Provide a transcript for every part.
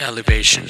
elevation.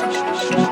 Shh, shh, shh.